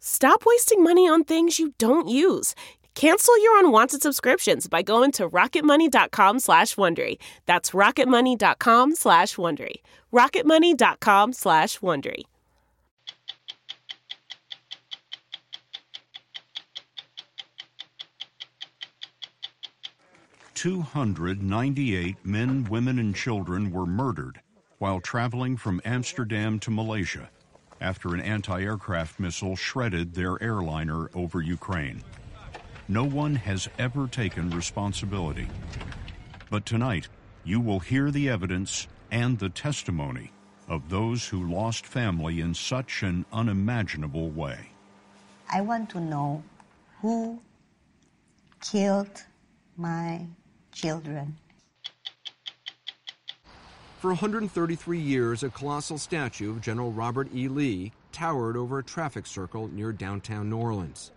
Stop wasting money on things you don't use. Cancel your unwanted subscriptions by going to rocketmoney.com slash Wondery. That's rocketmoney.com slash Wondery. rocketmoney.com slash Wondery. Two hundred ninety-eight men, women, and children were murdered while traveling from Amsterdam to Malaysia after an anti-aircraft missile shredded their airliner over Ukraine. No one has ever taken responsibility. But tonight, you will hear the evidence and the testimony of those who lost family in such an unimaginable way. I want to know who killed my children. For 133 years, a colossal statue of General Robert E. Lee towered over a traffic circle near downtown New Orleans.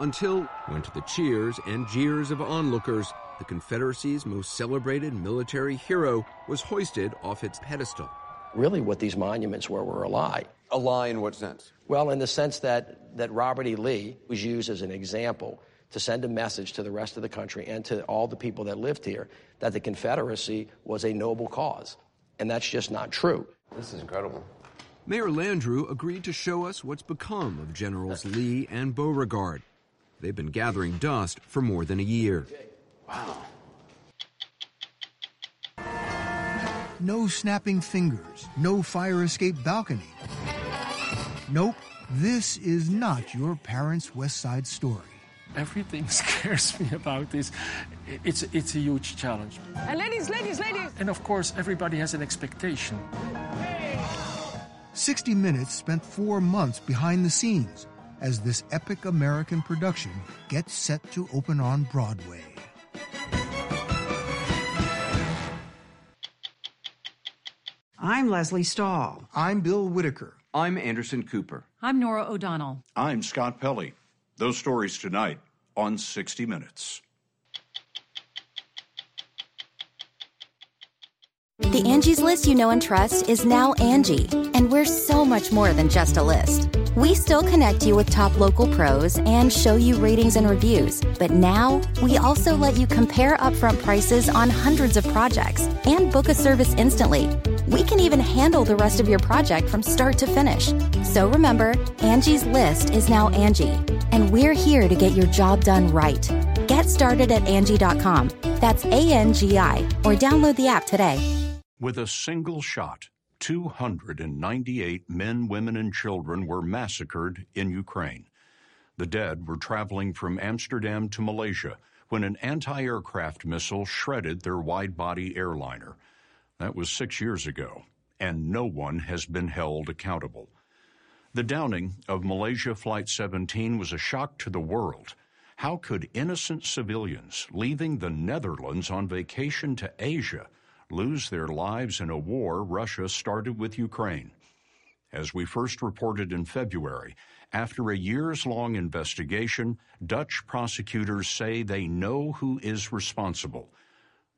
Until, went to the cheers and jeers of onlookers, the Confederacy's most celebrated military hero was hoisted off its pedestal. Really, what these monuments were were a lie. A lie in what sense? Well, in the sense that, that Robert E. Lee was used as an example to send a message to the rest of the country and to all the people that lived here that the Confederacy was a noble cause. And that's just not true. This is incredible. Mayor Landrieu agreed to show us what's become of Generals Lee and Beauregard. They've been gathering dust for more than a year. Wow. No snapping fingers, no fire escape balcony. Nope, this is not your parents' West Side story everything scares me about this. It's, it's a huge challenge. And ladies, ladies, ladies. And of course, everybody has an expectation. 60 Minutes spent four months behind the scenes as this epic American production gets set to open on Broadway. I'm Lesley Stahl. I'm Bill Whitaker. I'm Anderson Cooper. I'm Norah O'Donnell. I'm Scott Pelley. Those stories tonight on 60 Minutes. The Angie's list you know and trust is now Angie, and we're so much more than just a list. We still connect you with top local pros and show you ratings and reviews, but now we also let you compare upfront prices on hundreds of projects and book a service instantly. We can even handle the rest of your project from start to finish. So remember, Angie's list is now Angie, and we're here to get your job done right. Get started at Angie.com. That's A N G I, or download the app today. With a single shot, 298 men, women, and children were massacred in Ukraine. The dead were traveling from Amsterdam to Malaysia when an anti aircraft missile shredded their wide body airliner. That was six years ago, and no one has been held accountable. The downing of Malaysia Flight 17 was a shock to the world. How could innocent civilians leaving the Netherlands on vacation to Asia lose their lives in a war Russia started with Ukraine. As we first reported in February, after a years long investigation, Dutch prosecutors say they know who is responsible.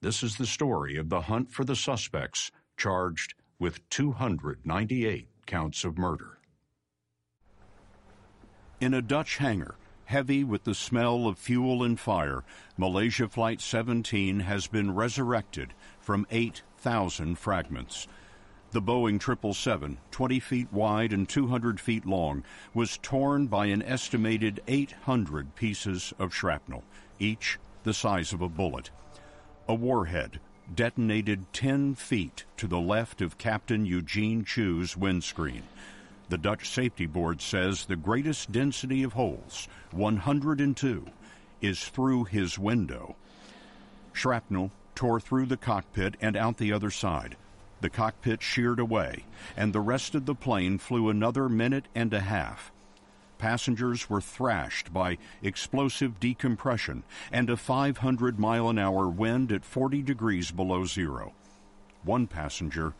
This is the story of the hunt for the suspects charged with 298 counts of murder. In a Dutch hangar, heavy with the smell of fuel and fire, Malaysia Flight 17 has been resurrected from 8,000 fragments. The Boeing 777, 20 feet wide and 200 feet long, was torn by an estimated 800 pieces of shrapnel, each the size of a bullet. A warhead detonated 10 feet to the left of Captain Eugene Choo's windscreen. The Dutch Safety Board says the greatest density of holes, 102, is through his window. Shrapnel tore through the cockpit and out the other side. The cockpit sheared away, and the rest of the plane flew another minute and a half. Passengers were thrashed by explosive decompression and a 500 mile an hour wind at 40 degrees below zero. One passenger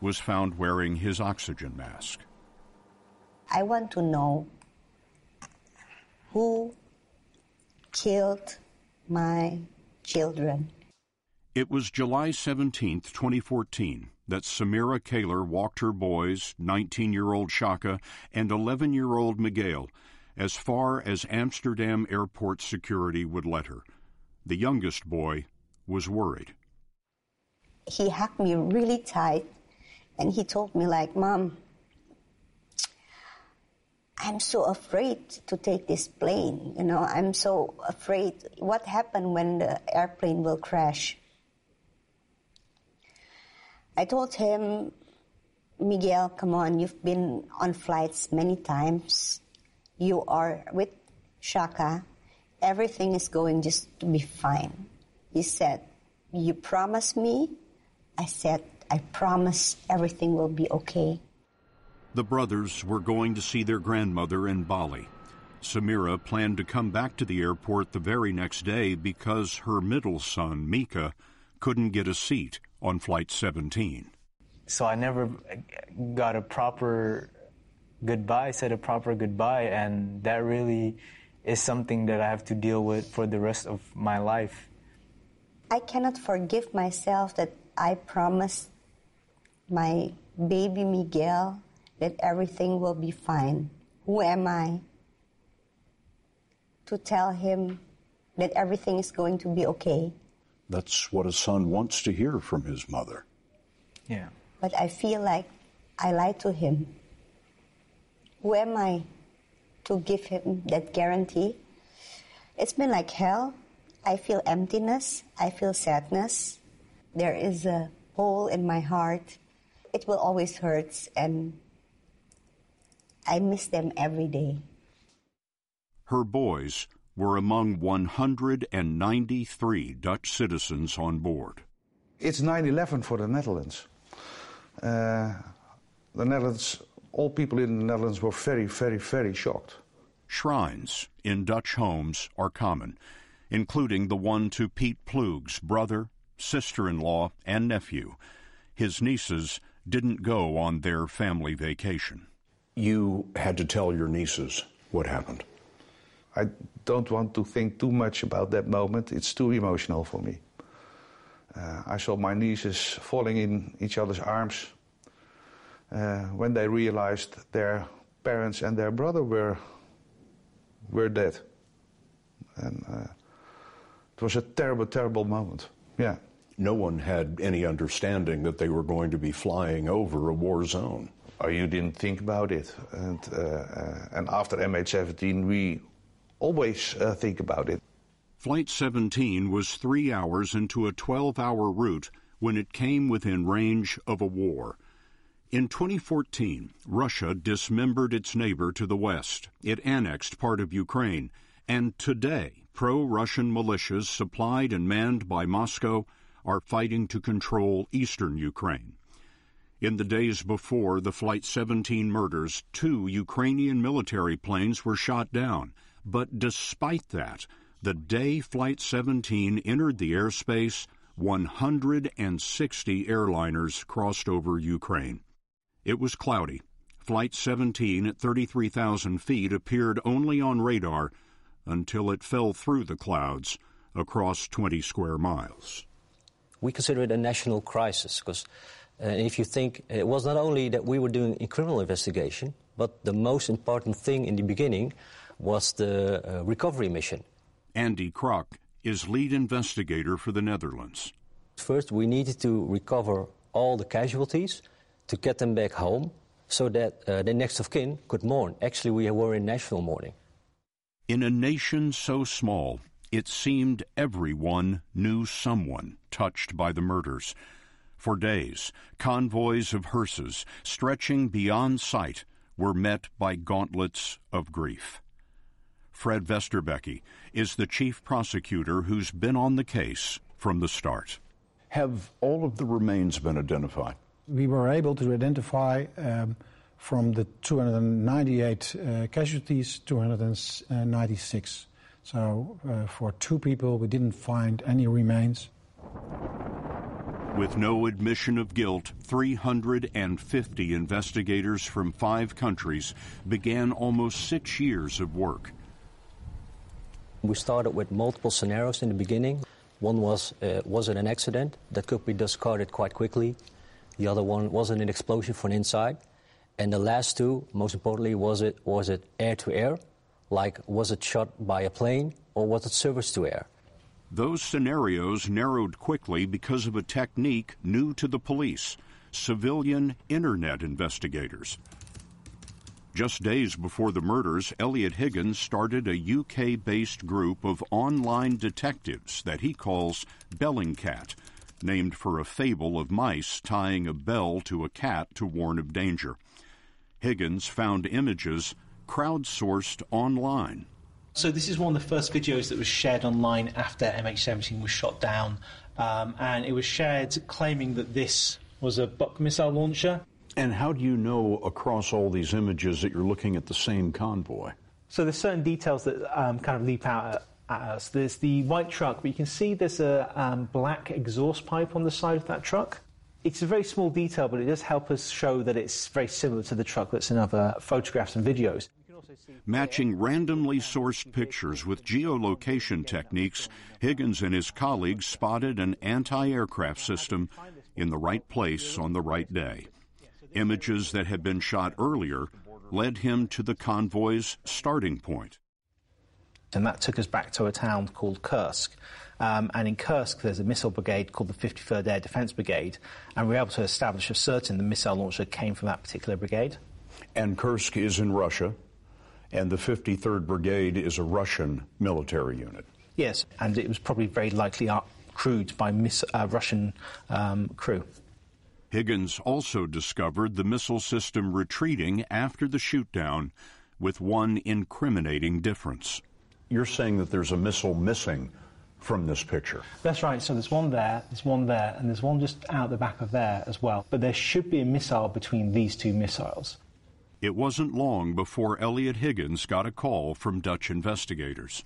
was found wearing his oxygen mask. I want to know who killed my children. It was July 17, 2014, that Samira Calehr walked her boys, 19 year old Shaka and 11 year old Miguel, as far as Amsterdam airport security would let her. The youngest boy was worried. He hugged me really tight and he told me, like, Mom, I'm so afraid to take this plane. You know, I'm so afraid. What happened when the airplane will crash? I told him, Miguel, come on, you've been on flights many times. You are with Shaka. Everything is going just to be fine. He said, You promise me? I said, I promise everything will be okay. The brothers were going to see their grandmother in Bali. Samira planned to come back to the airport the very next day because her middle son, Mika, couldn't get a seat on Flight 17. So I never got a proper goodbye, said a proper goodbye, and that really is something that I have to deal with for the rest of my life. I cannot forgive myself that I promised my baby Miguel that everything will be fine. Who am I to tell him that everything is going to be okay? That's what a son wants to hear from his mother. Yeah. But I feel like I lied to him. Who am I to give him that guarantee? It's been like hell. I feel emptiness. I feel sadness. There is a hole in my heart. It will always hurt, and I miss them every day. Her boys were among 193 Dutch citizens on board. It's 9 11 for the Netherlands. Uh, the Netherlands, all people in the Netherlands were very, very, very shocked. Shrines in Dutch homes are common, including the one to Piet Ploeg's brother, sister in law, and nephew. His nieces didn't go on their family vacation. You had to tell your nieces what happened. I don't want to think too much about that moment. It's too emotional for me. Uh, I saw my nieces falling in each other's arms uh, when they realized their parents and their brother were were dead, and uh, it was a terrible, terrible moment. Yeah. No one had any understanding that they were going to be flying over a war zone. Oh, you didn't think about it, and uh, uh, and after MH17, we always uh, think about it. Flight 17 was three hours into a 12 hour route when it came within range of a war. In 2014, Russia dismembered its neighbor to the west. It annexed part of Ukraine. And today, pro Russian militias supplied and manned by Moscow are fighting to control eastern Ukraine. In the days before the Flight 17 murders, two Ukrainian military planes were shot down. But despite that, the day Flight 17 entered the airspace, 160 airliners crossed over Ukraine. It was cloudy. Flight 17 at 33,000 feet appeared only on radar until it fell through the clouds across 20 square miles. We consider it a national crisis because uh, if you think it was not only that we were doing a criminal investigation, but the most important thing in the beginning was the uh, recovery mission. Andy Kraag is lead investigator for the Netherlands. First, we needed to recover all the casualties to get them back home so that uh, the next of kin could mourn. Actually, we were in national mourning. In a nation so small, it seemed everyone knew someone touched by the murders. For days, convoys of hearses, stretching beyond sight, were met by gauntlets of grief. Fred Westerbeke is the chief prosecutor who's been on the case from the start. Have all of the remains been identified? We were able to identify um, from the 298 uh, casualties, 296. So uh, for two people, we didn't find any remains. With no admission of guilt, 350 investigators from five countries began almost six years of work. We started with multiple scenarios in the beginning. One was, uh, was it an accident that could be discarded quite quickly? The other one was it an explosion from inside? And the last two, most importantly, was it, was it air to air? Like, was it shot by a plane or was it surface to air? Those scenarios narrowed quickly because of a technique new to the police civilian internet investigators. Just days before the murders, Eliot Higgins started a UK based group of online detectives that he calls Bellingcat, named for a fable of mice tying a bell to a cat to warn of danger. Higgins found images crowdsourced online. So this is one of the first videos that was shared online after MH17 was shot down, um, and it was shared claiming that this was a Buk missile launcher. And how do you know across all these images that you're looking at the same convoy? So there's certain details that um, kind of leap out at, at, us. There's the white truck, but you can see there's a um, black exhaust pipe on the side of that truck. It's a very small detail, but it does help us show that it's very similar to the truck that's in other photographs and videos. Matching randomly sourced pictures with geolocation techniques, Higgins and his colleagues spotted an anti aircraft system in the right place on the right day. Images that had been shot earlier led him to the convoy's starting point. And that took us back to a town called Kursk. Um, and in Kursk, there's a missile brigade called the 53rd Air Defense Brigade, and we were able to establish for certain the missile launcher came from that particular brigade. And Kursk is in Russia, and the 53rd Brigade is a Russian military unit. Yes, and it was probably very likely crewed by miss, uh, Russian um, crew. Higgins also discovered the missile system retreating after the shootdown with one incriminating difference. You're saying that there's a missile missing from this picture. That's right. So there's one there, there's one there, and there's one just out the back of there as well. But there should be a missile between these two missiles. It wasn't long before Eliot Higgins got a call from Dutch investigators.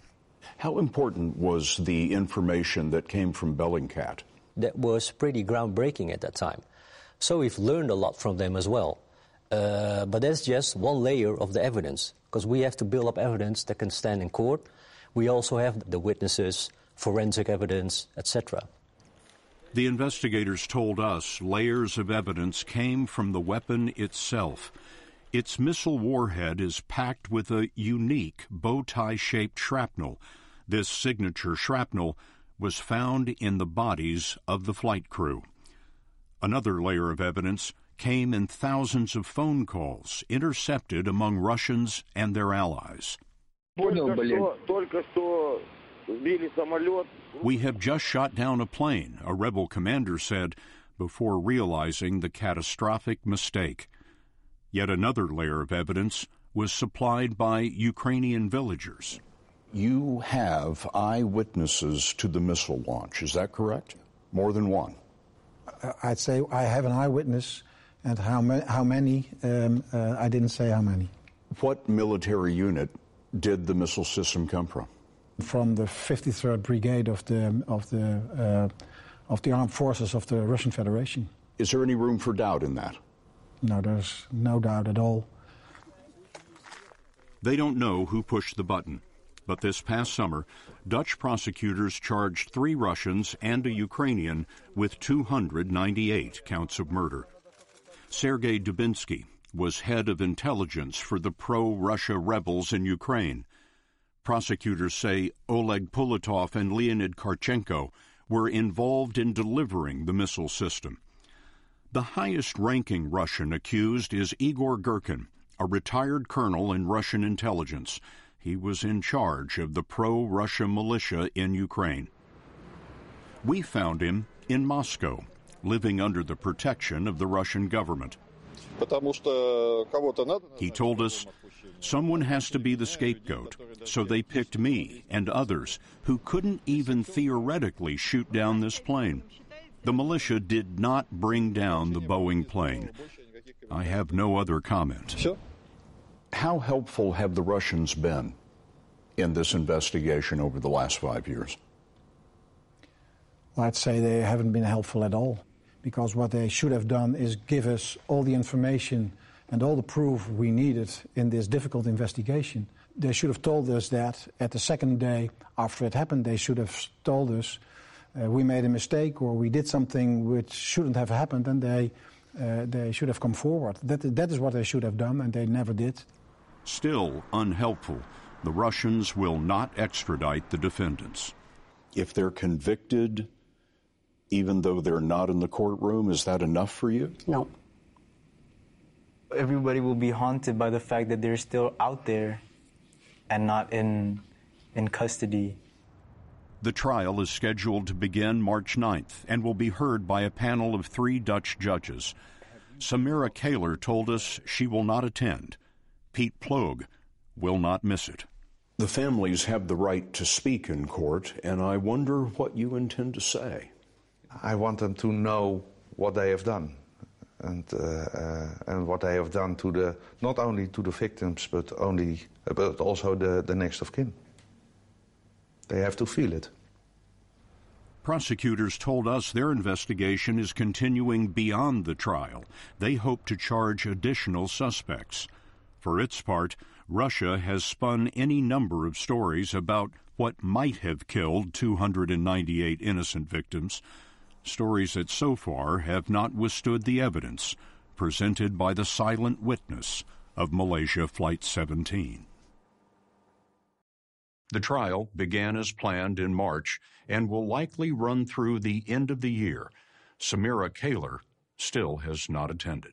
How important was the information that came from Bellingcat? That was pretty groundbreaking at that time. So we've learned a lot from them as well. Uh, but that's just one layer of the evidence, because we have to build up evidence that can stand in court. We also have the witnesses, forensic evidence, etc. The investigators told us layers of evidence came from the weapon itself. Its missile warhead is packed with a unique bow tie shaped shrapnel. This signature shrapnel was found in the bodies of the flight crew. Another layer of evidence came in thousands of phone calls intercepted among Russians and their allies. We have just shot down a plane, a rebel commander said, before realizing the catastrophic mistake. Yet another layer of evidence was supplied by Ukrainian villagers. You have eyewitnesses to the missile launch, is that correct? More than one? I'd say I have an eyewitness, and how, ma- how many, um, uh, I didn't say how many. What military unit did the missile system come from? From the 53rd Brigade of the, of the, uh, of the armed forces of the Russian Federation. Is there any room for doubt in that? No, there's no doubt at all. They don't know who pushed the button. But this past summer, Dutch prosecutors charged three Russians and a Ukrainian with 298 counts of murder. Sergei Dubinsky was head of intelligence for the pro Russia rebels in Ukraine. Prosecutors say Oleg Pulatov and Leonid Kharchenko were involved in delivering the missile system. The highest ranking Russian accused is Igor Girkin, a retired colonel in Russian intelligence. He was in charge of the pro Russia militia in Ukraine. We found him in Moscow, living under the protection of the Russian government. He told us someone has to be the scapegoat, so they picked me and others who couldn't even theoretically shoot down this plane. The militia did not bring down the Boeing plane. I have no other comment. How helpful have the Russians been in this investigation over the last five years? I'd say they haven't been helpful at all because what they should have done is give us all the information and all the proof we needed in this difficult investigation. They should have told us that at the second day after it happened, they should have told us uh, we made a mistake or we did something which shouldn't have happened, and they, uh, they should have come forward. That, that is what they should have done, and they never did. Still unhelpful, the Russians will not extradite the defendants. If they're convicted, even though they're not in the courtroom, is that enough for you? No. Everybody will be haunted by the fact that they're still out there and not in, in custody. The trial is scheduled to begin March 9th and will be heard by a panel of three Dutch judges. Samira Calehr told us she will not attend. Piet Ploeg will not miss it. The families have the right to speak in court, and I wonder what you intend to say. I want them to know what they have done. And, uh, uh, and what they have done to the not only to the victims but only but also the, the next of kin. They have to feel it. Prosecutors told us their investigation is continuing beyond the trial. They hope to charge additional suspects. For its part, Russia has spun any number of stories about what might have killed 298 innocent victims stories that so far have not withstood the evidence presented by the silent witness of Malaysia Flight 17. The trial began as planned in March and will likely run through the end of the year. Samira Calehr still has not attended.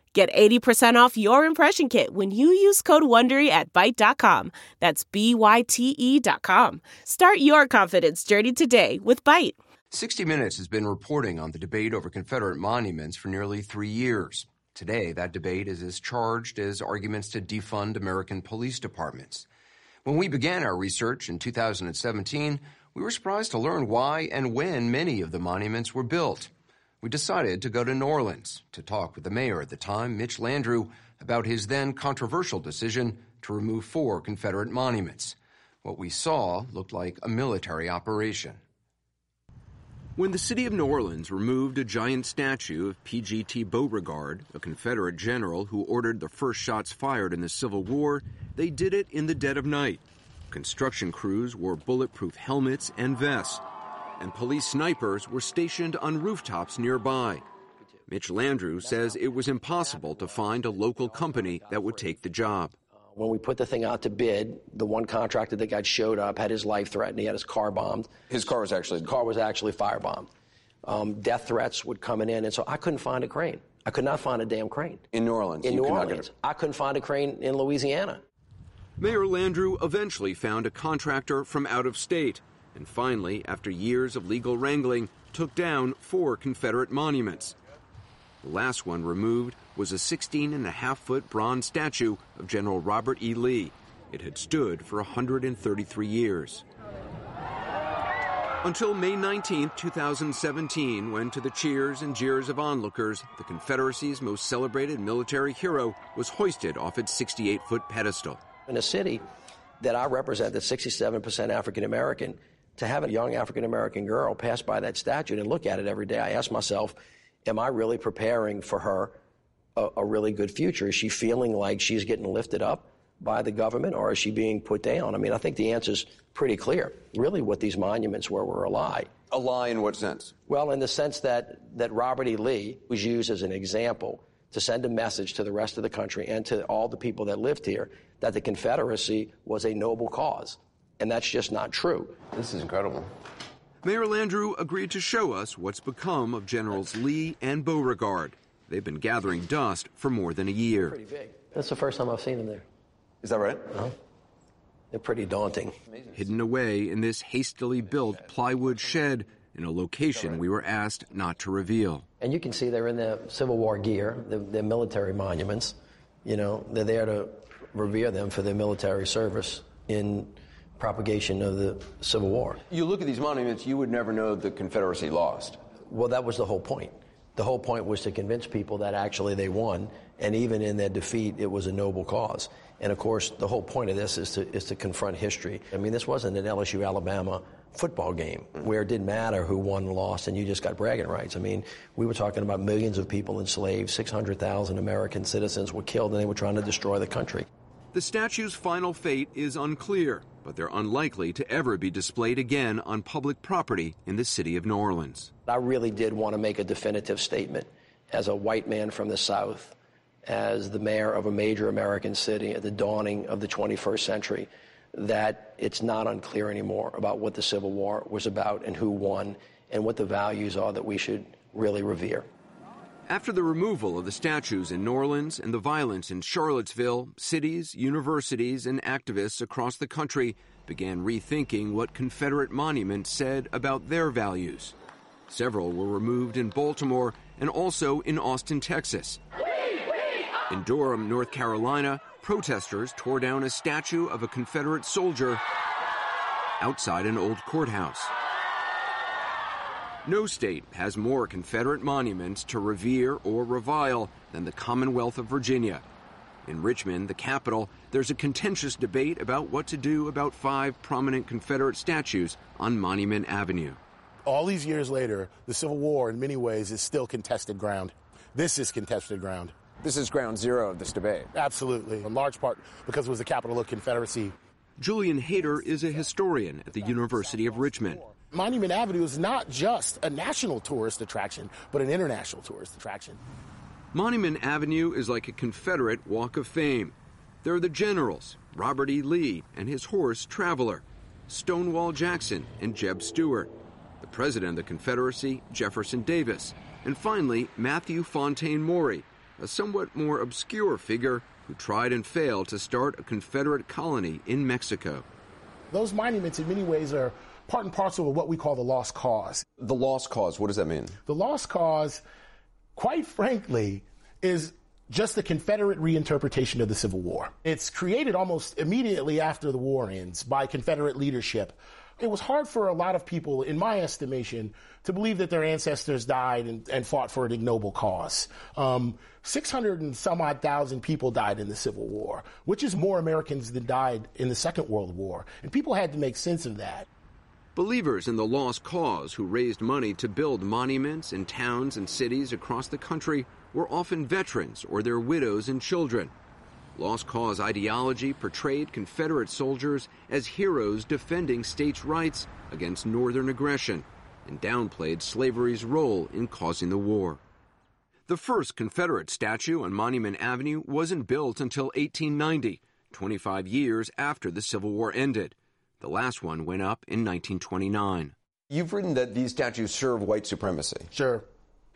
Get 80% off your impression kit when you use code WONDERY at Byte.com. That's B-Y-T-E dot com. Start your confidence journey today with Byte. 60 Minutes has been reporting on the debate over Confederate monuments for nearly three years. Today, that debate is as charged as arguments to defund American police departments. When we began our research in 2017, we were surprised to learn why and when many of the monuments were built we decided to go to New Orleans to talk with the mayor at the time, Mitch Landrieu, about his then controversial decision to remove four Confederate monuments. What we saw looked like a military operation. When the city of New Orleans removed a giant statue of P.G.T. Beauregard, a Confederate general who ordered the first shots fired in the Civil War, they did it in the dead of night. Construction crews wore bulletproof helmets and vests and police snipers were stationed on rooftops nearby. Mitch Landrieu says it was impossible to find a local company that would take the job. When we put the thing out to bid, the one contractor that got showed up had his life threatened. He had his car bombed. His car was actually his car was actually firebombed. Um, death threats would come in, and so I couldn't find a crane. I could not find a damn crane in New Orleans. In New Orleans, I couldn't find a crane in Louisiana. Mayor Landrieu eventually found a contractor from out of state and finally, after years of legal wrangling, took down four Confederate monuments. The last one removed was a 16 and a half foot bronze statue of General Robert E. Lee. It had stood for 133 years. Until May 19, 2017, when to the cheers and jeers of onlookers, the Confederacy's most celebrated military hero was hoisted off its 68 foot pedestal. In a city that I represent, that's 67% African American, to have a young African American girl pass by that statue and look at it every day, I ask myself, am I really preparing for her a, a really good future? Is she feeling like she's getting lifted up? by the government or is she being put down? I mean, I think the answer is pretty clear. Really, what these monuments were were a lie. A lie in what sense? Well, in the sense that, that Robert E. Lee was used as an example to send a message to the rest of the country and to all the people that lived here that the Confederacy was a noble cause. And that's just not true. This is incredible. Mayor Landrieu agreed to show us what's become of Generals Lee and Beauregard. They've been gathering dust for more than a year. Pretty big. That's the first time I've seen them there. Is that right? Uh-huh. They're pretty daunting. Hidden away in this hastily built plywood shed in a location we were asked not to reveal. And you can see they're in their Civil War gear, their, their military monuments. You know, they're there to revere them for their military service in propagation of the Civil War. You look at these monuments, you would never know the Confederacy lost. Well, that was the whole point. The whole point was to convince people that actually they won, and even in their defeat, it was a noble cause. And of course, the whole point of this is to, is to confront history. I mean, this wasn't an LSU Alabama football game where it didn't matter who won or lost and you just got bragging rights. I mean, we were talking about millions of people enslaved, 600,000 American citizens were killed, and they were trying to destroy the country. The statue's final fate is unclear, but they're unlikely to ever be displayed again on public property in the city of New Orleans. I really did want to make a definitive statement as a white man from the South, as the mayor of a major American city at the dawning of the 21st century, that it's not unclear anymore about what the Civil War was about and who won and what the values are that we should really revere. After the removal of the statues in New Orleans and the violence in Charlottesville, cities, universities, and activists across the country began rethinking what Confederate monuments said about their values. Several were removed in Baltimore and also in Austin, Texas. In Durham, North Carolina, protesters tore down a statue of a Confederate soldier outside an old courthouse. No state has more Confederate monuments to revere or revile than the Commonwealth of Virginia. In Richmond, the capital, there's a contentious debate about what to do about five prominent Confederate statues on Monument Avenue. All these years later, the Civil War, in many ways, is still contested ground. This is contested ground. This is ground zero of this debate. Absolutely, in large part because it was the capital of Confederacy. Julian Hayter is a historian at the University of Richmond. Monument Avenue is not just a national tourist attraction, but an international tourist attraction. Monument Avenue is like a Confederate Walk of Fame. There are the generals, Robert E. Lee and his horse Traveler, Stonewall Jackson and Jeb Stuart, the President of the Confederacy, Jefferson Davis, and finally Matthew Fontaine Maury, a somewhat more obscure figure who tried and failed to start a Confederate colony in Mexico. Those monuments, in many ways, are part and parcel of what we call the lost cause. The lost cause, what does that mean? The lost cause, quite frankly, is just the Confederate reinterpretation of the Civil War. It's created almost immediately after the war ends by Confederate leadership. It was hard for a lot of people, in my estimation, to believe that their ancestors died and, and fought for an ignoble cause. Um, 600 and some odd thousand people died in the Civil War, which is more Americans than died in the Second World War. And people had to make sense of that. Believers in the lost cause who raised money to build monuments in towns and cities across the country were often veterans or their widows and children. Lost cause ideology portrayed Confederate soldiers as heroes defending states' rights against Northern aggression and downplayed slavery's role in causing the war. The first Confederate statue on Monument Avenue wasn't built until 1890, 25 years after the Civil War ended. The last one went up in 1929. You've written that these statues serve white supremacy. Sure.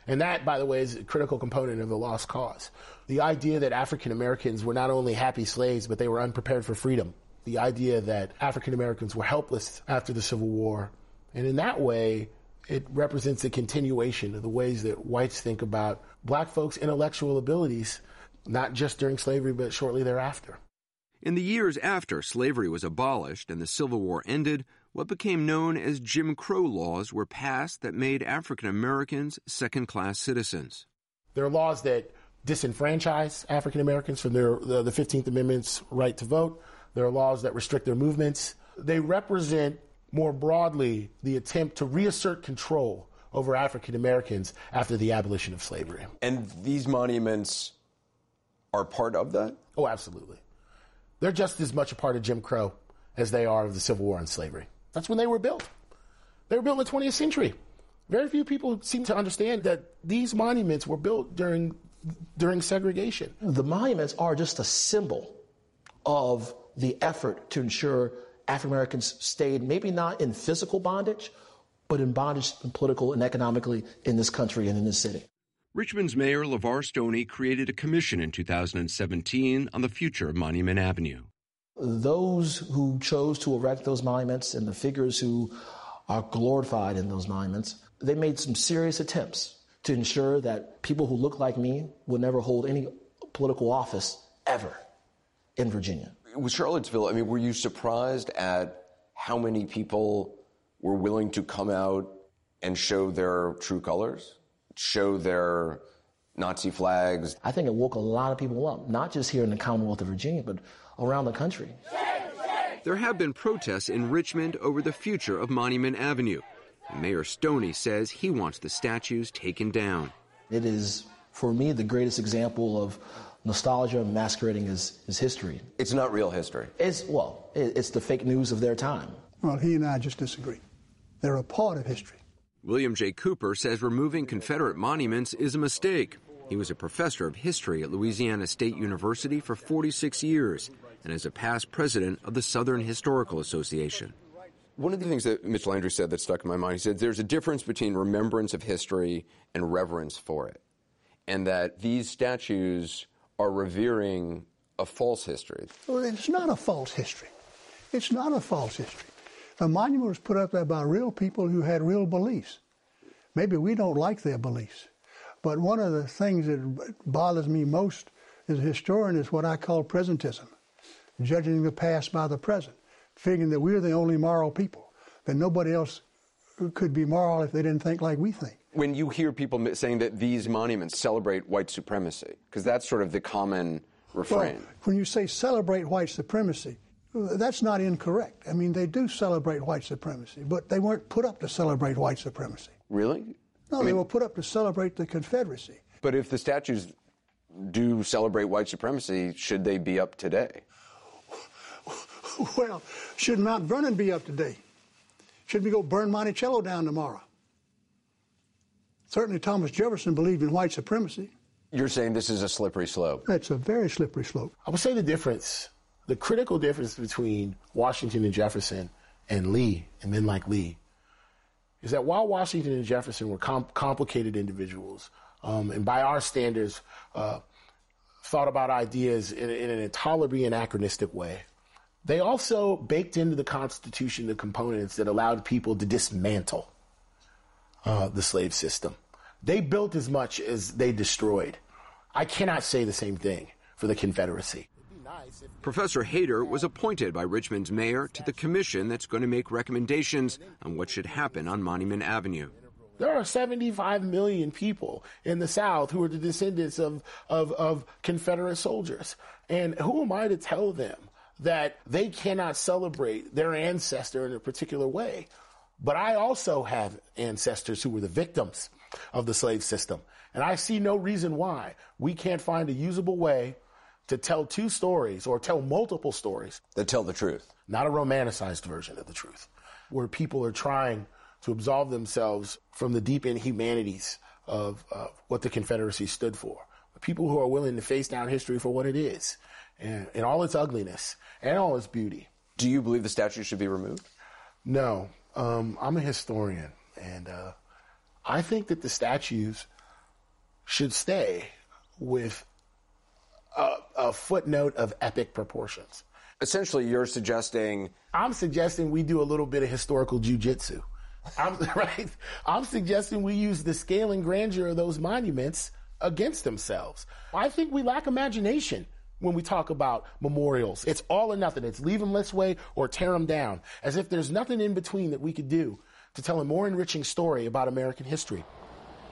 And that, by the way, is a critical component of the lost cause. The idea that African Americans were not only happy slaves, but they were unprepared for freedom. the idea that African Americans were helpless after the Civil War. And in that way, it represents a continuation of the ways that whites think about black folks' intellectual abilities, not just during slavery, but shortly thereafter. In the years after slavery was abolished and the Civil War ended, what became known as Jim Crow laws were passed that made African Americans second class citizens. There are laws that disenfranchise African Americans from their, the, the 15th Amendment's right to vote. There are laws that restrict their movements. They represent more broadly the attempt to reassert control over African Americans after the abolition of slavery. And these monuments are part of that? Oh, absolutely. They're just as much a part of Jim Crow as they are of the Civil War and slavery. That's when they were built. They were built in the 20th century. Very few people seem to understand that these monuments were built during during segregation. The monuments are just a symbol of the effort to ensure African Americans stayed maybe not in physical bondage, but in bondage political and economically in this country and in this city. Richmond's Mayor LeVar Stoney created a commission in 2017 on the future of Monument Avenue. Those who chose to erect those monuments and the figures who are glorified in those monuments, they made some serious attempts to ensure that people who look like me would never hold any political office ever in Virginia. With Charlottesville, I mean, were you surprised at how many people were willing to come out and show their true colors, show their Nazi flags? I think it woke a lot of people up, not just here in the Commonwealth of Virginia, but around the country. There have been protests in Richmond over the future of Monument Avenue. Mayor Stoney says he wants the statues taken down. It is, for me, the greatest example of nostalgia masquerading as, as history. It's not real history. It's, well, it's the fake news of their time. Well, he and I just disagree. They're a part of history. William J. Cooper says removing Confederate monuments is a mistake. He was a professor of history at Louisiana State University for 46 years and is a past president of the Southern Historical Association. One of the things that Mitch Landrieu said that stuck in my mind, he said there's a difference between remembrance of history and reverence for it. And that these statues are revering a false history. Well, it's not a false history. It's not a false history. A monument was put up there by real people who had real beliefs. Maybe we don't like their beliefs. But one of the things that bothers me most as a historian is what I call presentism, judging the past by the present, figuring that we're the only moral people, that nobody else could be moral if they didn't think like we think. When you hear people saying that these monuments celebrate white supremacy, because that's sort of the common refrain. Well, when you say celebrate white supremacy, that's not incorrect. I mean, they do celebrate white supremacy, but they weren't put up to celebrate white supremacy. Really? No, I they mean- were put up to celebrate the Confederacy. But if the statues do celebrate white supremacy, should they be up today? well, should Mount Vernon be up today? Should we go burn Monticello down tomorrow? Certainly, Thomas Jefferson believed in white supremacy. You're saying this is a slippery slope. That's a very slippery slope. I would say the difference, the critical difference between Washington and Jefferson and Lee and men like Lee is that while Washington and Jefferson were com- complicated individuals, um, and by our standards, uh, thought about ideas in, in an intolerably anachronistic way, they also baked into the Constitution the components that allowed people to dismantle uh, the slave system. They built as much as they destroyed. I cannot say the same thing for the Confederacy. Professor Hayter was appointed by Richmond's mayor to the commission that's going to make recommendations on what should happen on Monument Avenue. There are 75 million people in the South who are the descendants of, of, of Confederate soldiers. And who am I to tell them that they cannot celebrate their ancestor in a particular way? But I also have ancestors who were the victims of the slave system. And I see no reason why we can't find a usable way to tell two stories or tell multiple stories that tell the truth, not a romanticized version of the truth, where people are trying to absolve themselves from the deep inhumanities of uh, what the Confederacy stood for. People who are willing to face down history for what it is and, and all its ugliness and all its beauty. Do you believe the statue should be removed? No. Um, I'm a historian, and uh, I think that the statues should stay with a, a footnote of epic proportions. Essentially, you're suggesting. I'm suggesting we do a little bit of historical jujitsu. I'm right. I'm suggesting we use the scale and grandeur of those monuments against themselves. I think we lack imagination when we talk about memorials. It's all or nothing. It's leave them this way or tear them down, as if there's nothing in between that we could do to tell a more enriching story about American history.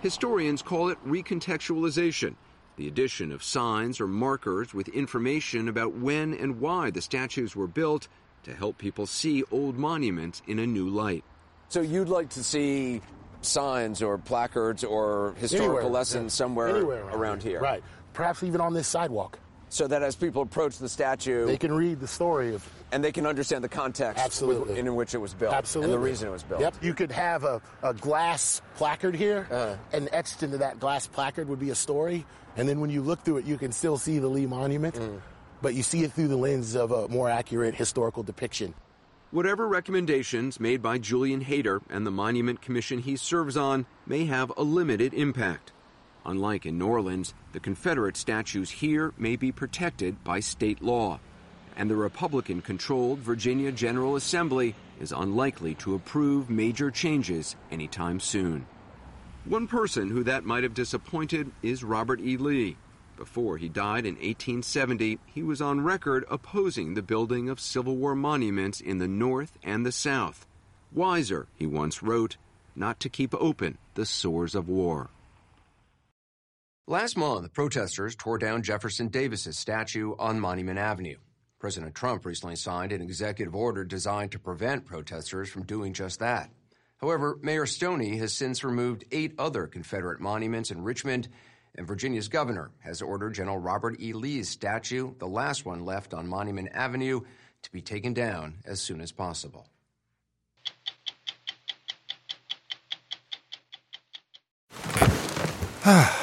Historians call it recontextualization, the addition of signs or markers with information about when and why the statues were built to help people see old monuments in a new light. So you'd like to see signs or placards or historical Anywhere, lessons yeah. somewhere Anywhere around here. Right. Perhaps even on this sidewalk. So that as people approach the statue, They can read the story of. and they can understand the context Absolutely. in which it was built Absolutely. and the reason it was built. Yep. You could have a, a glass placard here, Uh-huh. and etched into that glass placard would be a story. And then when you look through it, you can still see the Lee Monument, Mm. but you see it through the lens of a more accurate historical depiction. Whatever recommendations made by Julian Hayter and the Monument Commission he serves on may have a limited impact. Unlike in New Orleans, the Confederate statues here may be protected by state law, and the Republican controlled Virginia General Assembly is unlikely to approve major changes anytime soon. One person who that might have disappointed is Robert E. Lee. Before he died in 1870, he was on record opposing the building of Civil War monuments in the North and the South. Wiser, he once wrote, not to keep open the sores of war. Last month, protesters tore down Jefferson Davis's statue on Monument Avenue. President Trump recently signed an executive order designed to prevent protesters from doing just that. However, Mayor Stoney has since removed eight other Confederate monuments in Richmond, and Virginia's governor has ordered General Robert E. Lee's statue, the last one left on Monument Avenue, to be taken down as soon as possible. Ah.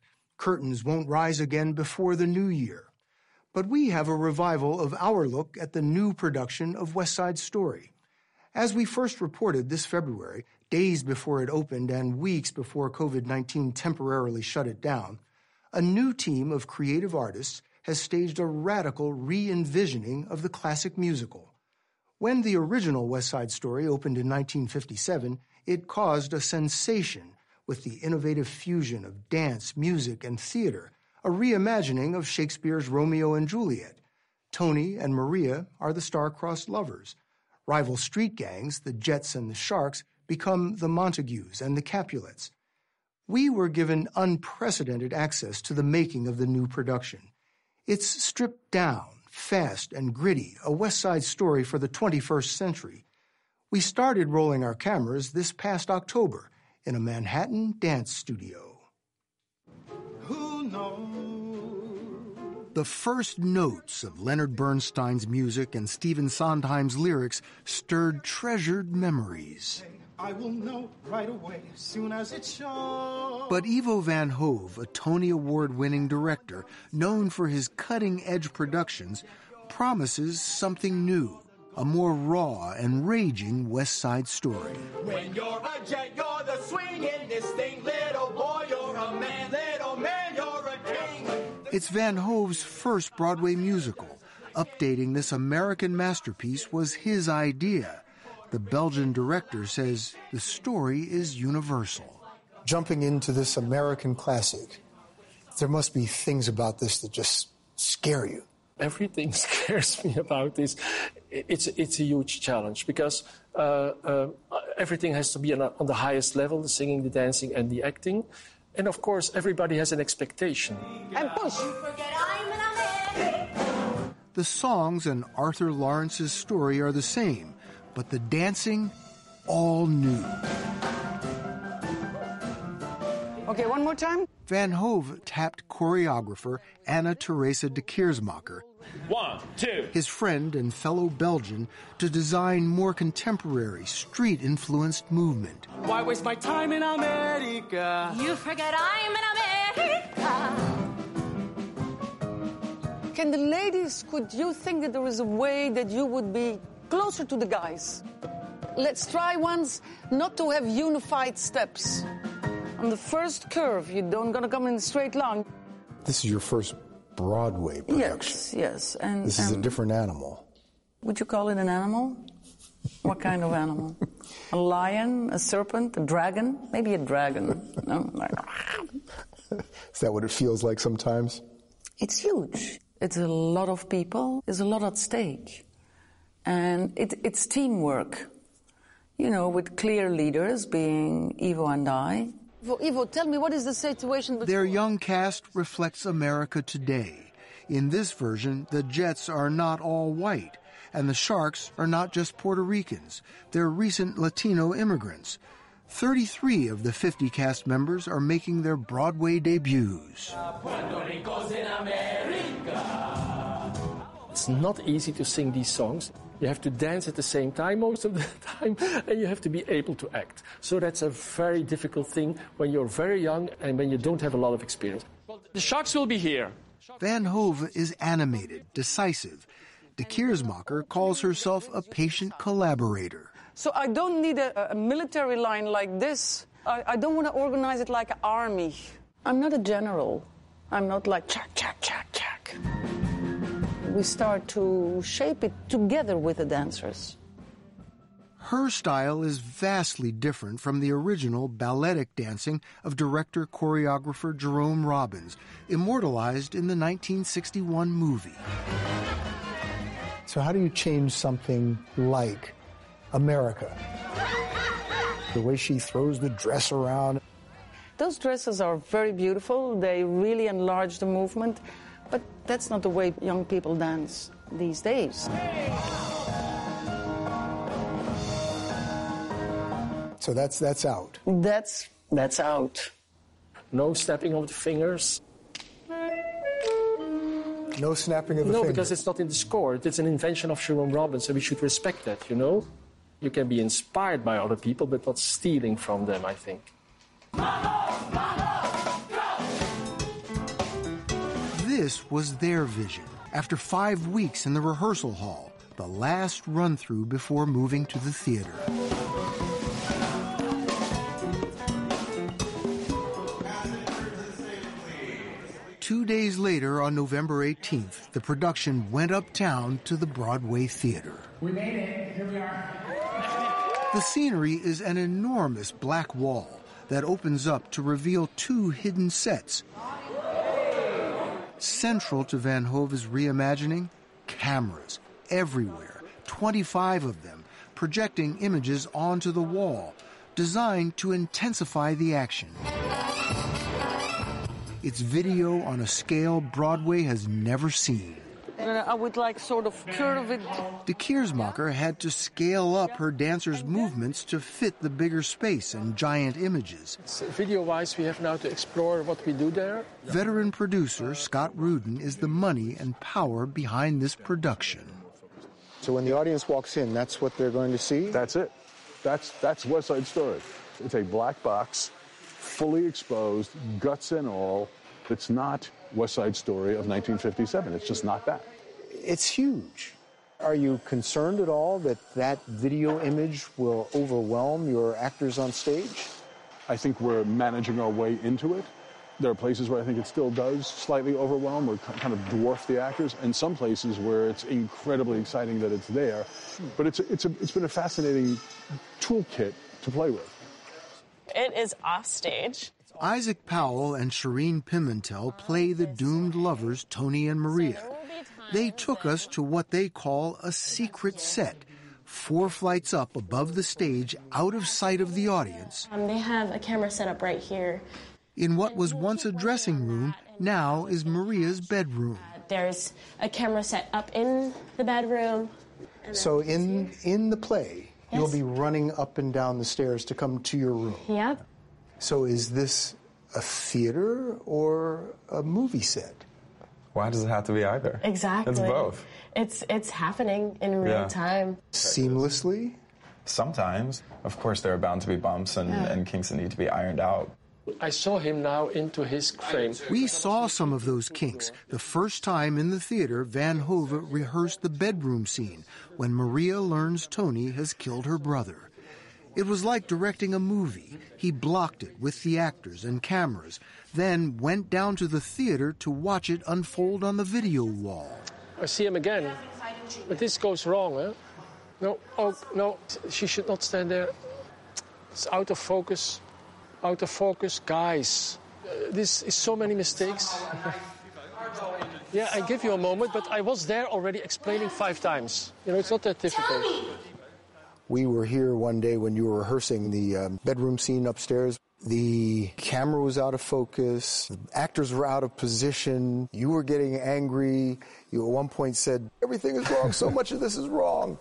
Curtains won't rise again before the new year. But we have a revival of our look at the new production of West Side Story. As we first reported this February, days before it opened and weeks before COVID 19 temporarily shut it down, a new team of creative artists has staged a radical re envisioning of the classic musical. When the original West Side Story opened in 1957, it caused a sensation with the innovative fusion of dance, music, and theater, a reimagining of Shakespeare's Romeo and Juliet. Tony and Maria are the star-crossed lovers. Rival street gangs, the Jets and the Sharks, become the Montagues and the Capulets. We were given unprecedented access to the making of the new production. It's stripped down, fast and gritty, a West Side story for the 21st century. We started rolling our cameras this past October in a Manhattan dance studio. Who knows? The first notes of Leonard Bernstein's music and Stephen Sondheim's lyrics stirred treasured memories. I will know right away as soon as it shows. But Ivo Van Hove, a Tony Award winning director known for his cutting edge productions, promises something new a more raw and raging West Side story. When you're a jet, you're the swingin'est thing. Little boy, you're a man. Little man, you're a king. It's Van Hove's first Broadway musical. Updating this American masterpiece was his idea. The Belgian director says the story is universal. Jumping into this American classic, there must be things about this that just scare you. Everything scares me about this. It's, it's a huge challenge because uh, uh, everything has to be on, on the highest level the singing, the dancing, and the acting. And of course, everybody has an expectation. And push. The songs and Arthur Laurents's story are the same, but the dancing, all new. Okay, one more time. Van Hove tapped choreographer Anna Teresa de Keersmaeker, One, two. his friend and fellow Belgian, to design more contemporary, street influenced movement. Why waste my time in America? You forget I'm in America. Can the ladies, could you think that there is a way that you would be closer to the guys? Let's try once not to have unified steps. On the first curve, you don't gonna come in a straight line. This is your first Broadway production. Yes, yes. And This is a um, different animal. Would you call it an animal? What kind of animal? a lion, a serpent, a dragon? Maybe a dragon. No? Is that what it feels like sometimes? It's huge. It's a lot of people. There's a lot at stake. And it, it's teamwork. You know, with clear leaders being Ivo and I. Ivo, Ivo, tell me what is the situation? Their young cast reflects America today. In this version, the Jets are not all white, and the Sharks are not just Puerto Ricans. They're recent Latino immigrants. 33 of the 50 cast members are making their Broadway debuts. It's not easy to sing these songs. You have to dance at the same time most of the time, and you have to be able to act. So that's a very difficult thing when you're very young and when you don't have a lot of experience. The Sharks will be here. Van Hove is animated, decisive. De Keersmaeker calls herself a patient collaborator. So I don't need a, a military line like this. I, I don't want to organize it like an army. I'm not a general. I'm not like chack, chack, chack, chack. We start to shape it together with the dancers. Her style is vastly different from the original balletic dancing of director choreographer Jerome Robbins, immortalized in the 1961 movie. So, how do you change something like America? The way she throws the dress around. Those dresses are very beautiful. They really enlarge the movement, but that's not the way young people dance these days. So that's that's out. That's that's out. No snapping of the fingers. No snapping of the no, fingers. No, because it's not in the score. It's an invention of Jerome Robbins, and we should respect that, you know? You can be inspired by other people, but not stealing from them, I think. This was their vision. After five weeks in the rehearsal hall, the last run through before moving to the theater. Two days later, on November 18th, the production went uptown to the Broadway Theater. We made it. Here we are. The scenery is an enormous black wall that opens up to reveal two hidden sets. Central to Van Hove's reimagining, cameras everywhere, 25 of them, projecting images onto the wall, designed to intensify the action. It's video on a scale Broadway has never seen. I would like sort of curve it. De Keersmaeker had to scale up her dancers' movements to fit the bigger space and giant images. Video wise, we have now to explore what we do there. Veteran producer Scott Rudin is the money and power behind this production. So when the audience walks in, that's what they're going to see? That's it. That's, that's West Side Story. It's a black box, fully exposed, guts and all. It's not West Side Story of 1957. It's just not that. It's huge. Are you concerned at all that that video image will overwhelm your actors on stage? I think we're managing our way into it. There are places where I think it still does slightly overwhelm or kind of dwarf the actors, and some places where it's incredibly exciting that it's there. But it's, it's, a, it's been a fascinating toolkit to play with. It is off stage. Isaac Powell and Shereen Pimentel play the doomed lovers Tony and Maria. They took us to what they call a secret set, four flights up above the stage, out of sight of the audience, Um, they have a camera set up right here. in what was once a dressing room, now is Maria's bedroom. There's a camera set up in the bedroom. So in in the play, you'll be running up and down the stairs to come to your room. Yep. So is this a theater or a movie set? Why does it have to be either? Exactly. It's both. It's it's happening in real Yeah. time. Seamlessly? Sometimes. Of course, there are bound to be bumps and, Yeah. and kinks that need to be ironed out. I saw him now into his frame. We saw some of those kinks the first time in the theater Van Hove rehearsed the bedroom scene when Maria learns Tony has killed her brother. It was like directing a movie. He blocked it with the actors and cameras, then went down to the theater to watch it unfold on the video wall. I see him again. But this goes wrong, huh? No, oh, no, she should not stand there. It's out of focus. Out of focus. Guys, uh, this is so many mistakes. yeah, I give you a moment, but I was there already explaining five times. You know, it's not that difficult. We were here one day when you were rehearsing the um, bedroom scene upstairs. The camera was out of focus. The actors were out of position. You were getting angry. You at one point said, Everything is wrong. So much of this is wrong.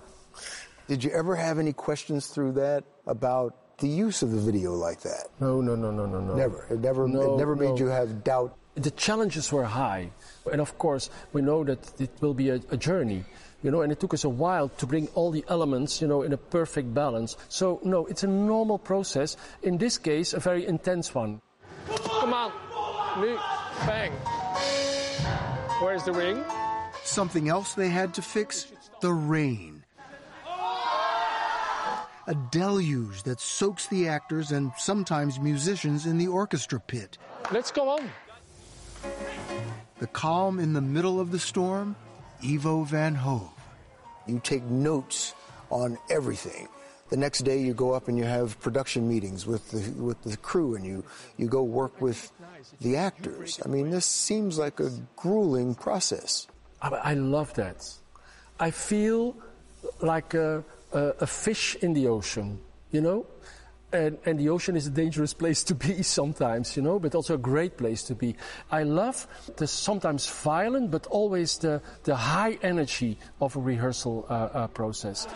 Did you ever have any questions through that about the use of the video like that? No, no, no, no, no, no. Never. It never, No, it never made no. you have doubt. The challenges were high. And of course, we know that it will be a, a journey. You know, and it took us a while to bring all the elements, you know, in a perfect balance. So, no, it's a normal process. In this case, a very intense one. Come on. Nu. Bang. Where's the ring? Something else they had to fix the rain. A deluge that soaks the actors and sometimes musicians in the orchestra pit. Let's go on. The calm in the middle of the storm, Ivo Van Hove. You take notes on everything. The next day, you go up and you have production meetings with the with the crew, and you you go work with the actors. I mean, this seems like a grueling process. I, I love that. I feel like a, a, a fish in the ocean, you know? And, and the ocean is a dangerous place to be sometimes, you know, but also a great place to be. I love the sometimes violent, but always the, the high energy of a rehearsal uh, uh, process.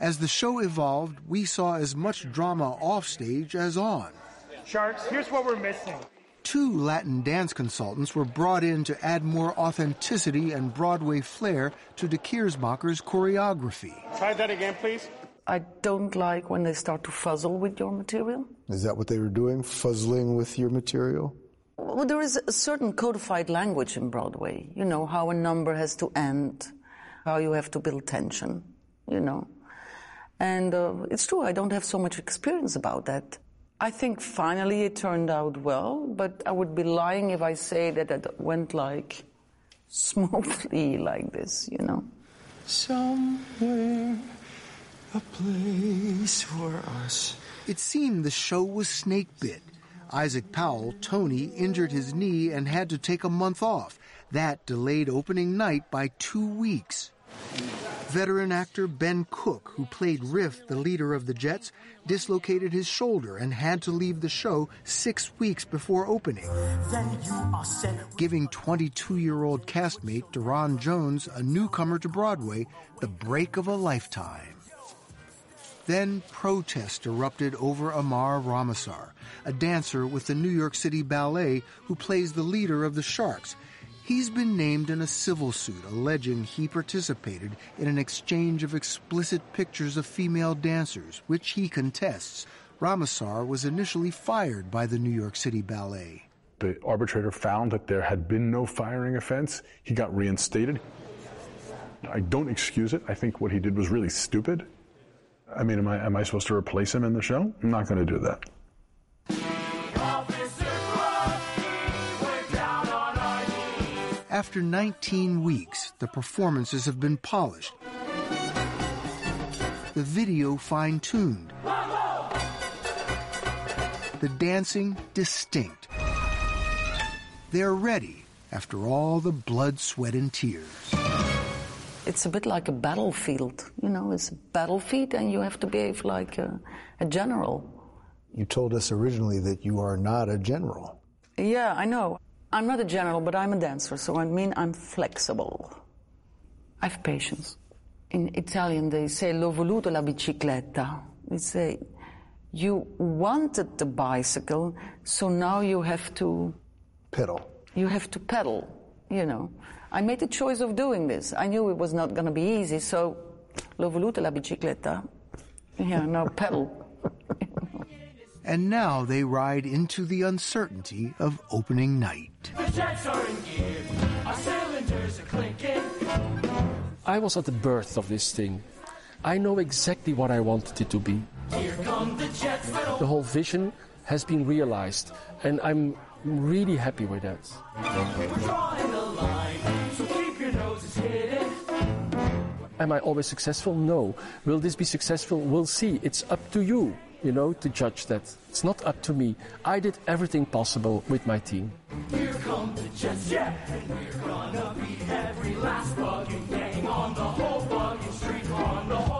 As the show evolved, we saw as much drama offstage as on. Sharks, here's what we're missing. Two Latin dance consultants were brought in to add more authenticity and Broadway flair to De Keersmaeker's choreography. Try that again, please. I don't like when they start to fuzzle with your material. Is that what they were doing? Fuzzling with your material? Well, there is a certain codified language in Broadway. You know, how a number has to end, how you have to build tension, you know. And uh, it's true, I don't have so much experience about that. I think finally it turned out well, but I would be lying if I say that it went like smoothly like this, you know. Somewhere, a place for us. It seemed the show was snake bit. Isaac Powell, Tony, injured his knee and had to take a month off. That delayed opening night by two weeks. Veteran actor Ben Cook, who played Riff, the leader of the Jets, dislocated his shoulder and had to leave the show six weeks before opening, giving 22 year old castmate Dharon Jones, a newcomer to Broadway, the break of a lifetime. Then protest erupted over Amar Ramasar, a dancer with the New York City Ballet who plays the leader of the Sharks. He's been named in a civil suit alleging he participated in an exchange of explicit pictures of female dancers, which he contests. Ramasar was initially fired by the New York City Ballet. The arbitrator found that there had been no firing offense. He got reinstated. I don't excuse it. I think what he did was really stupid. I mean, am I, am I supposed to replace him in the show? I'm not going to do that. After 19 weeks, the performances have been polished, the video fine tuned, the dancing distinct. They're ready after all the blood, sweat, and tears. It's a bit like a battlefield, you know, it's a battlefield and you have to behave like a, a general. You told us originally that you are not a general. Yeah, I know. I'm not a general, but I'm a dancer, so I mean I'm flexible. I have patience. In Italian, they say l'ho voluto la bicicletta. They say You wanted the bicycle, so now you have to pedal. You have to pedal, you know. I made the choice of doing this. I knew it was not going to be easy, so l'ho voluta la bicicletta. Yeah, now pedal. And now they ride into the uncertainty of opening night. The jets are in gear, our cylinders are clinking. I was at the birth of this thing. I know exactly what I wanted it to be. Here come the jets. The whole vision has been realized, and I'm really happy with that. Am I always successful? No. Will this be successful? We'll see. It's up to you, you know, to judge that. It's not up to me. I did everything possible with my team. Here come the jets, yeah, and we're gonna beat every last gang on the whole street, on the whole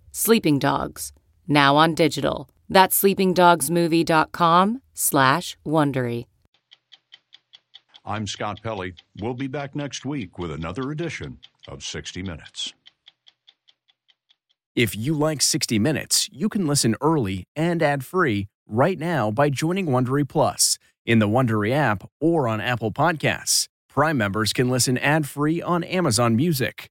Sleeping Dogs, now on digital. That's sleepingdogsmovie.com slash Wondery. I'm Scott Pelley. We'll be back next week with another edition of 60 Minutes. If you like 60 Minutes, you can listen early and ad-free right now by joining Wondery Plus in the Wondery app or on Apple Podcasts. Prime members can listen ad-free on Amazon Music.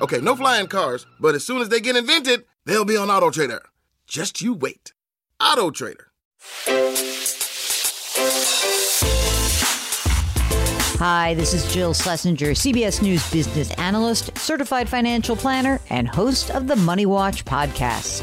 Okay, no flying cars, but as soon as they get invented, they'll be on Auto Trader. Just you wait. Auto Trader. Hi, this is Jill Schlesinger, CBS News business analyst, certified financial planner, and host of the Money Watch podcast.